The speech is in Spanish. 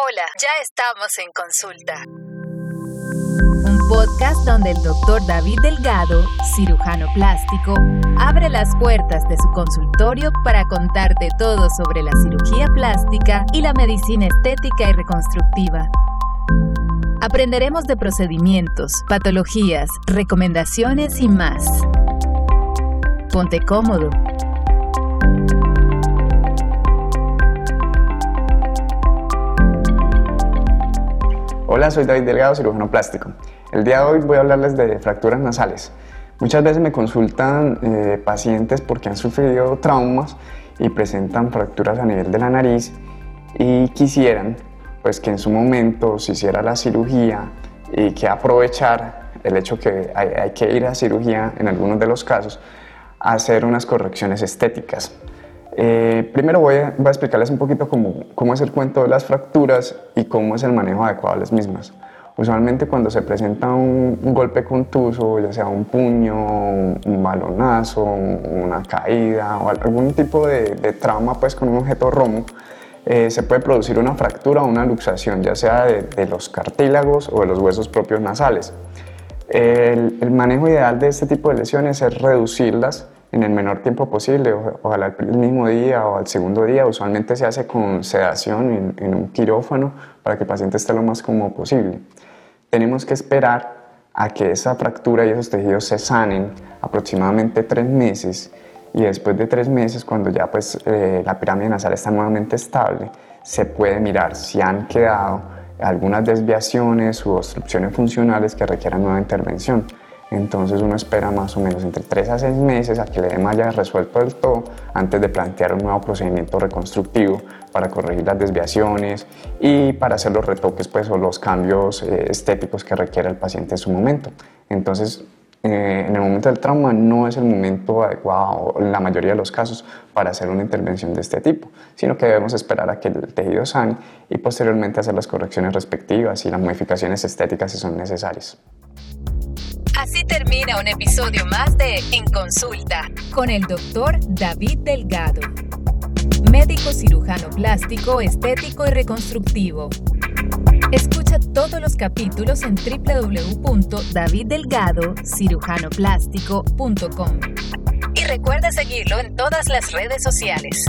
Hola, ya estamos en consulta. Un podcast donde el doctor David Delgado, cirujano plástico, abre las puertas de su consultorio para contarte todo sobre la cirugía plástica y la medicina estética y reconstructiva. Aprenderemos de procedimientos, patologías, recomendaciones y más. Ponte cómodo Hola, soy David Delgado, cirujano plástico. El día de hoy voy a hablarles de fracturas nasales. Muchas veces me consultan eh, pacientes porque han sufrido traumas y presentan fracturas a nivel de la nariz y quisieran pues que en su momento se hiciera la cirugía y que aprovechar el hecho que hay, que ir a cirugía en algunos de los casos a hacer unas correcciones estéticas. Eh, primero voy a, explicarles un poquito cómo, cómo, es el cuento de las fracturas y cómo es el manejo adecuado de las mismas. Usualmente cuando se presenta un, golpe contuso, ya sea un puño, un balonazo, una caída o algún tipo de, trauma pues, con un objeto romo, eh, se puede producir una fractura o una luxación, ya sea de, los cartílagos o de los huesos propios nasales. El manejo ideal de este tipo de lesiones es reducirlas en el menor tiempo posible, ojalá el mismo día o al segundo día. Usualmente se hace con sedación en, un quirófano para que el paciente esté lo más cómodo posible. Tenemos que esperar a que esa fractura y esos tejidos se sanen aproximadamente tres meses y después de tres meses, cuando ya pues, eh, la pirámide nasal está nuevamente estable, se puede mirar si han quedado algunas desviaciones u obstrucciones funcionales que requieran nueva intervención. Entonces uno espera más o menos entre 3 a 6 meses a que el edema haya resuelto del todo antes de plantear un nuevo procedimiento reconstructivo para corregir las desviaciones y para hacer los retoques pues, o los cambios eh, estéticos que requiere el paciente en su momento. Entonces, eh, en el momento del trauma no es el momento adecuado en la mayoría de los casos para hacer una intervención de este tipo, sino que debemos esperar a que el tejido sane y posteriormente hacer las correcciones respectivas y las modificaciones estéticas si son necesarias. Así termina un episodio más de En Consulta con el doctor David Delgado, médico cirujano plástico, estético y reconstructivo. Escucha todos los capítulos en www.daviddelgadocirujanoplástico.com. Y recuerda seguirlo en todas las redes sociales.